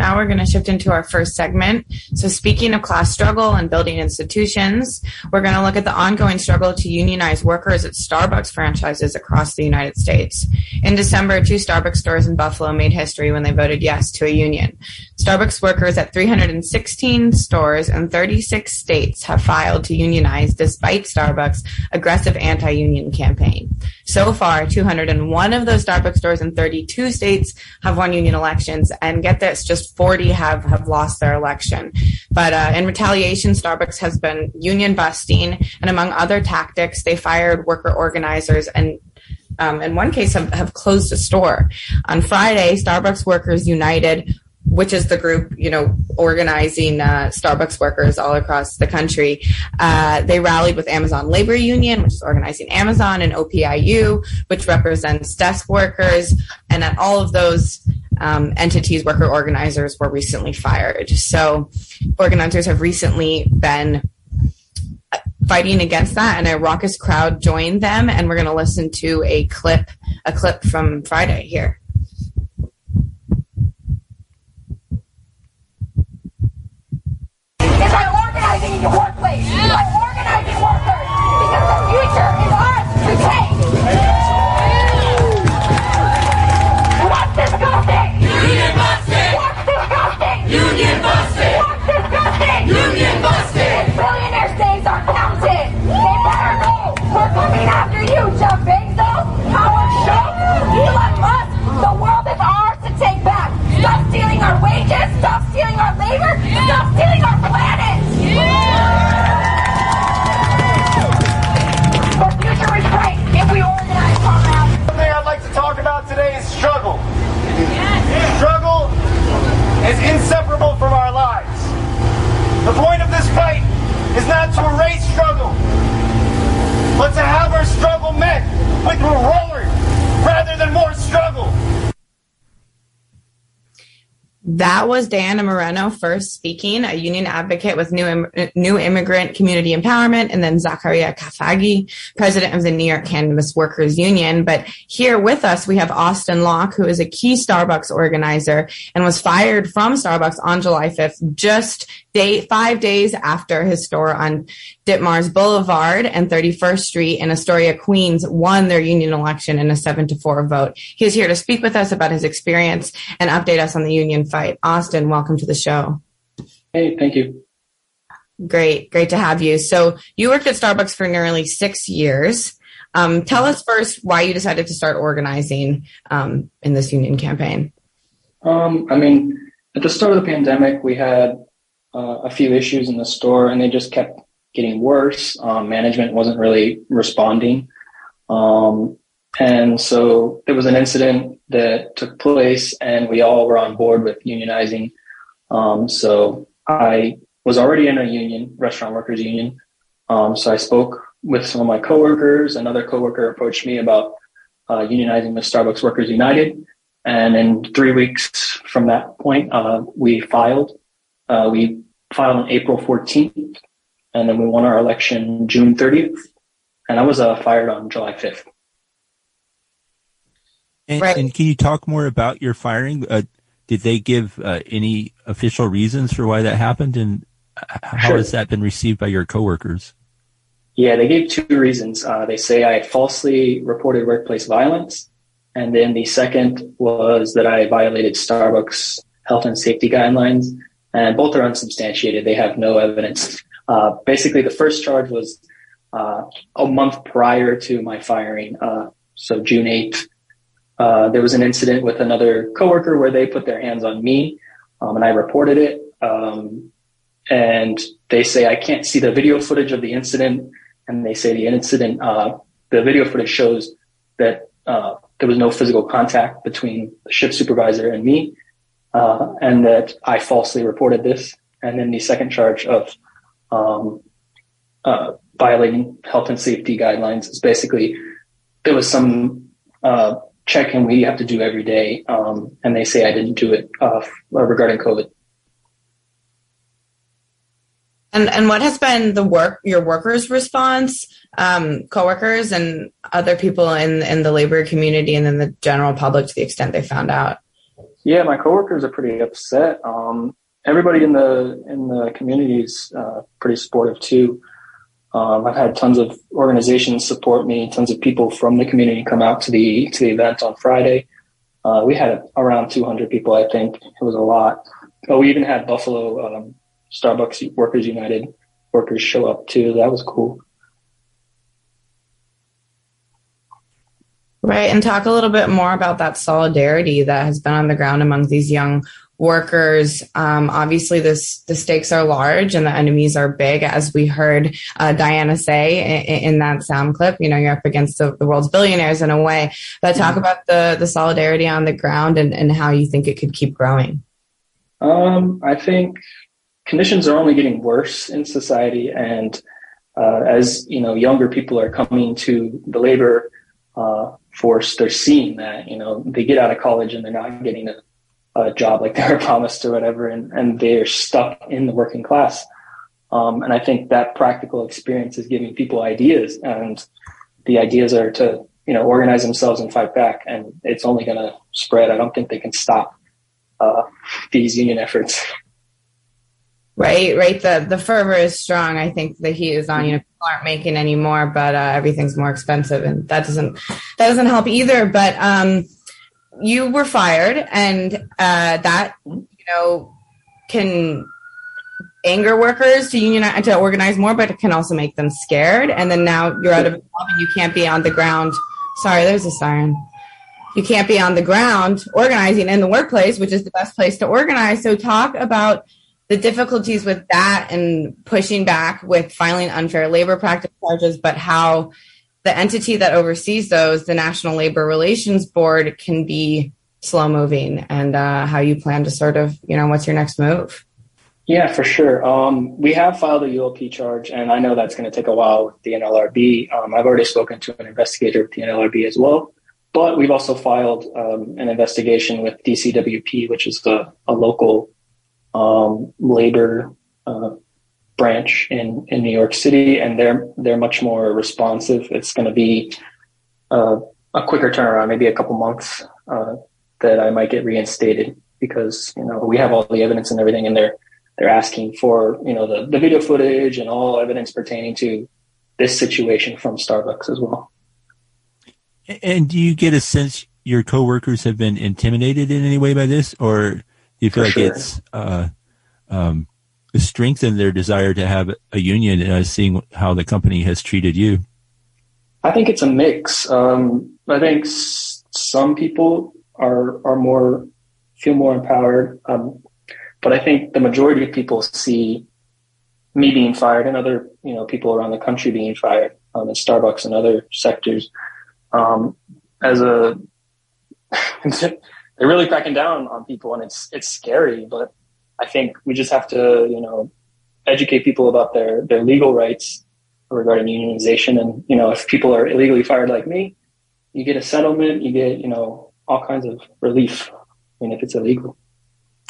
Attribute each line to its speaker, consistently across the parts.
Speaker 1: now we're going to shift into our first segment. So, speaking of class struggle and building institutions, we're going to look at the ongoing struggle to unionize workers at Starbucks franchises across the United States. In December, two Starbucks stores in Buffalo made history when they voted yes to a union. Starbucks workers at 316 stores in 36 states have filed to unionize despite Starbucks' aggressive anti union campaign. So far, 201 of those Starbucks stores in 32 states have won union elections, and get this, just 40 have, have lost their election. But uh, in retaliation, Starbucks has been union busting, and among other tactics, they fired worker organizers and um, in one case have, have closed a store. On Friday, Starbucks Workers United which is the group, you know, organizing uh, Starbucks workers all across the country. Uh, they rallied with Amazon Labor Union, which is organizing Amazon, and OPEIU, which represents desk workers. And at all of those um, entities, worker organizers were recently fired. So organizers have recently been fighting against that, and a raucous crowd joined them. And we're going to listen to a clip, a clip from Friday here.
Speaker 2: Organizing in your workplace. Yeah. Organizing workers. Because the future is ours to take.
Speaker 1: That was Diana Moreno first speaking, a union advocate with New, Im- New Immigrant Community Empowerment, and then Zachariah Kafagi, president of the New York Cannabis Workers Union. But here with us, we have Austin Locke, who is a key Starbucks organizer and was fired from Starbucks on July 5th, just day, five days after his store on Ditmars Boulevard and 31st Street in Astoria, Queens won their union election in a seven to four vote. He is here to speak with us about his experience and update us on the union fight. Austin, welcome to the show.
Speaker 3: Hey, thank you.
Speaker 1: Great, great to have you. So you worked at Starbucks for nearly six years. Um, tell us first why you decided to start organizing um, in this union campaign.
Speaker 3: Um, I mean, at the start of the pandemic, we had uh, a few issues in the store, and they just kept getting worse. Um, management wasn't really responding. Um, and so there was an incident that took place, and we all were on board with unionizing. Um, so I was already in a union, restaurant workers union. Um, so I spoke with some of my coworkers. Another coworker approached me about uh, unionizing with Starbucks Workers United. And in three weeks from that point, uh, we filed. Uh, we filed on April 14th, and then we won our election June 30th. And I was uh, fired on July 5th.
Speaker 4: And,
Speaker 1: Right.
Speaker 4: and can you talk more about your firing? Uh, did they give uh, any official reasons for why that happened, and how
Speaker 3: Sure.
Speaker 4: has that been received by your coworkers?
Speaker 3: Yeah, they gave two reasons. Uh, they say I falsely reported workplace violence, and then the second was that I violated Starbucks health and safety guidelines, and both are unsubstantiated. They have no evidence. Uh, basically, the first charge was uh, a month prior to my firing, uh, so June 8th. Uh, there was an incident with another coworker where they put their hands on me, um, and I reported it. Um, and they say I can't see the video footage of the incident, and they say the incident, uh, the video footage shows that uh, there was no physical contact between the shift supervisor and me, uh, and that I falsely reported this. And then the second charge of um, uh, violating health and safety guidelines is basically there was some uh, check-in we have to do every day, um, and they say I didn't do it uh, regarding COVID.
Speaker 1: And and what has been the work your workers' response, um, coworkers and other people in in the labor community and then the general public to the extent they found out?
Speaker 3: Yeah, my coworkers are pretty upset. Um, everybody in the in the community is uh, pretty supportive too. Um, I've had tons of organizations support me, tons of people from the community come out to the to the event on Friday. Uh, we had around 200 people, I think. It was a lot. Oh, we even had Buffalo um, Starbucks Workers United workers show up too. That was cool.
Speaker 1: Right, and talk a little bit more about that solidarity that has been on the ground among these young workers. Um, obviously, this the stakes are large and the enemies are big, as we heard uh, Diana say in, in, that sound clip. You know, you're up against the, the world's billionaires in a way. But talk mm-hmm. about the the solidarity on the ground and, and how you think it could keep growing.
Speaker 3: Um, I think conditions are only getting worse in society, and uh, as you know, younger people are coming to the labor uh, force. They're seeing that you know they get out of college and they're not getting a a job like they were promised or whatever, and, and they're stuck in the working class. Um, and I think that practical experience is giving people ideas, and the ideas are to you know organize themselves and fight back. And it's only going to spread. I don't think they can stop uh, these union efforts.
Speaker 1: Right, right. The the fervor is strong. I think the heat is on. You know, people aren't making anymore, but uh, everything's more expensive, and that doesn't that doesn't help either. But um, you were fired, and uh, that you know can anger workers to unionize to organize more, but it can also make them scared. And then now you're out of a job and you can't be on the ground. Sorry, there's a siren. You can't be on the ground organizing in the workplace, which is the best place to organize. So talk about the difficulties with that and pushing back with filing unfair labor practice charges, but how the entity that oversees those, the National Labor Relations Board, can be slow moving and uh, how you plan to sort of, you know, what's your next move?
Speaker 3: Yeah, for sure. Um, we have filed a ULP charge, and I know that's going to take a while with the NLRB. Um, I've already spoken to an investigator with the NLRB as well, but we've also filed um, an investigation with DCWP, which is a, a local um, labor uh, branch in, in New York City, and they're they're much more responsive. It's going to be uh, a quicker turnaround, maybe a couple months uh, that I might get reinstated because you know we have all the evidence and everything, and they're they're asking for you know the, the video footage and all evidence pertaining to this situation from Starbucks as well.
Speaker 4: And do you get a sense your coworkers have been intimidated in any way by this, or do you feel for like sure. it's uh, um, strengthen their desire to have a union, uh, seeing how the company has treated you?
Speaker 3: I think it's a mix. Um, I think s- some people are are more feel more empowered, um, but I think the majority of people see me being fired and other you know people around the country being fired um, Starbucks and other sectors um, as a they're really cracking down on people and it's it's scary, but I think we just have to, you know, educate people about their, their legal rights regarding unionization. And, you know, if people are illegally fired like me, you get a settlement, you get, you know, all kinds of relief. I mean, if it's illegal.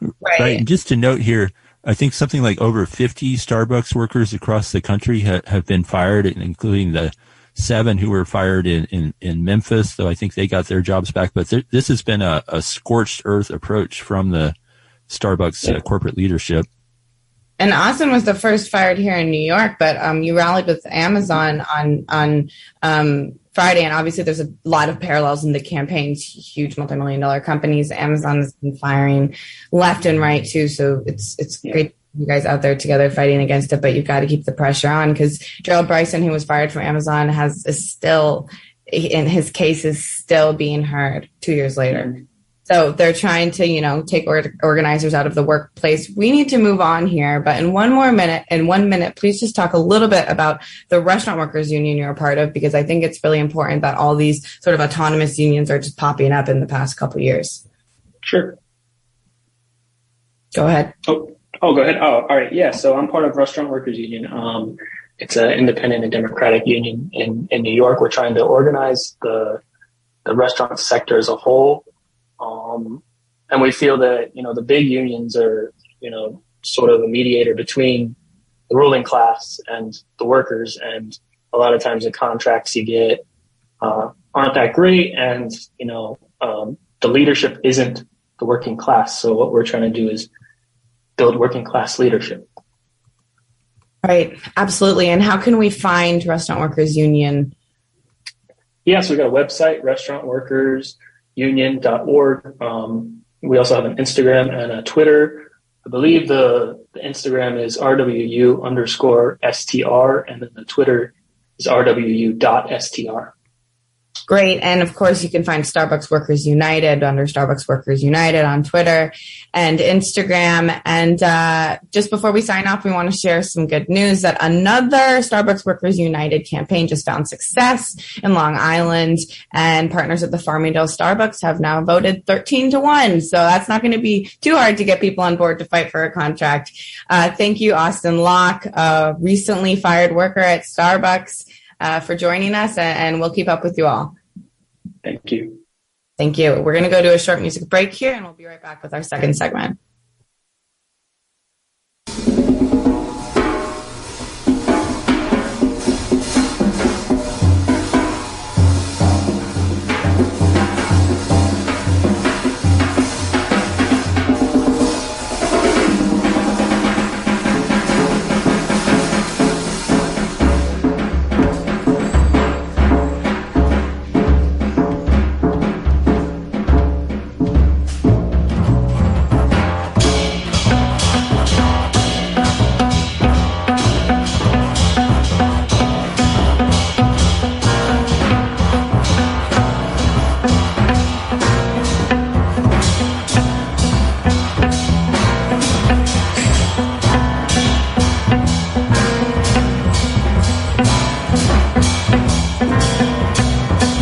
Speaker 4: Right. right. And just to note here, I think something like over 50 Starbucks workers across the country ha- have been fired, including the seven who were fired in, in, in Memphis, though I think they got their jobs back. But th- this has been a, a scorched earth approach from the Starbucks uh, corporate leadership.
Speaker 1: And Austin was the first fired here in New York, but um, you rallied with Amazon on on um, Friday, and obviously there's a lot of parallels in the campaigns. Huge multi-million dollar companies. Amazon has been firing left and right too, so it's it's yeah. great you guys out there together fighting against it. But you've got to keep the pressure on because Gerald Bryson, who was fired from Amazon, has is still in his case is still being heard two years later. So they're trying to, you know, take or- organizers out of the workplace. We need to move on here, but in one more minute, in one minute, please just talk a little bit about the restaurant workers union you're a part of, because I think it's really important that all these sort of autonomous unions are just popping up in the past couple years.
Speaker 3: Sure.
Speaker 1: Go ahead.
Speaker 3: Oh, oh, go ahead. Oh, all right. Yeah. So I'm part of Restaurant Workers Union. Um, it's an independent and democratic union in, in New York. We're trying to organize the the restaurant sector as a whole um, and we feel that, you know, the big unions are, you know, sort of a mediator between the ruling class and the workers. And a lot of times the contracts you get uh, aren't that great. And, you know, um, the leadership isn't the working class. So what we're trying to do is build working class leadership.
Speaker 1: Right, absolutely. And how can we find Restaurant Workers Union?
Speaker 3: Yeah, so we've got a website, restaurantworkersunion.org. Um, we also have an Instagram and a Twitter. I believe the, the Instagram is RWU underscore STR, and then the Twitter is RWU.str.
Speaker 1: Great. And of course, you can find Starbucks Workers United under Starbucks Workers United on Twitter and Instagram. And uh, just before we sign off, we want to share some good news that another Starbucks Workers United campaign just found success in Long Island. And partners at the Farmingdale Starbucks have now voted 13 to 1. So that's not going to be too hard to get people on board to fight for a contract. Uh, thank you, Austin Locke, a recently fired worker at Starbucks uh, for joining us, and we'll keep up with you all.
Speaker 3: Thank you.
Speaker 1: Thank you. We're going to go to a short music break here, and we'll be right back with our second segment.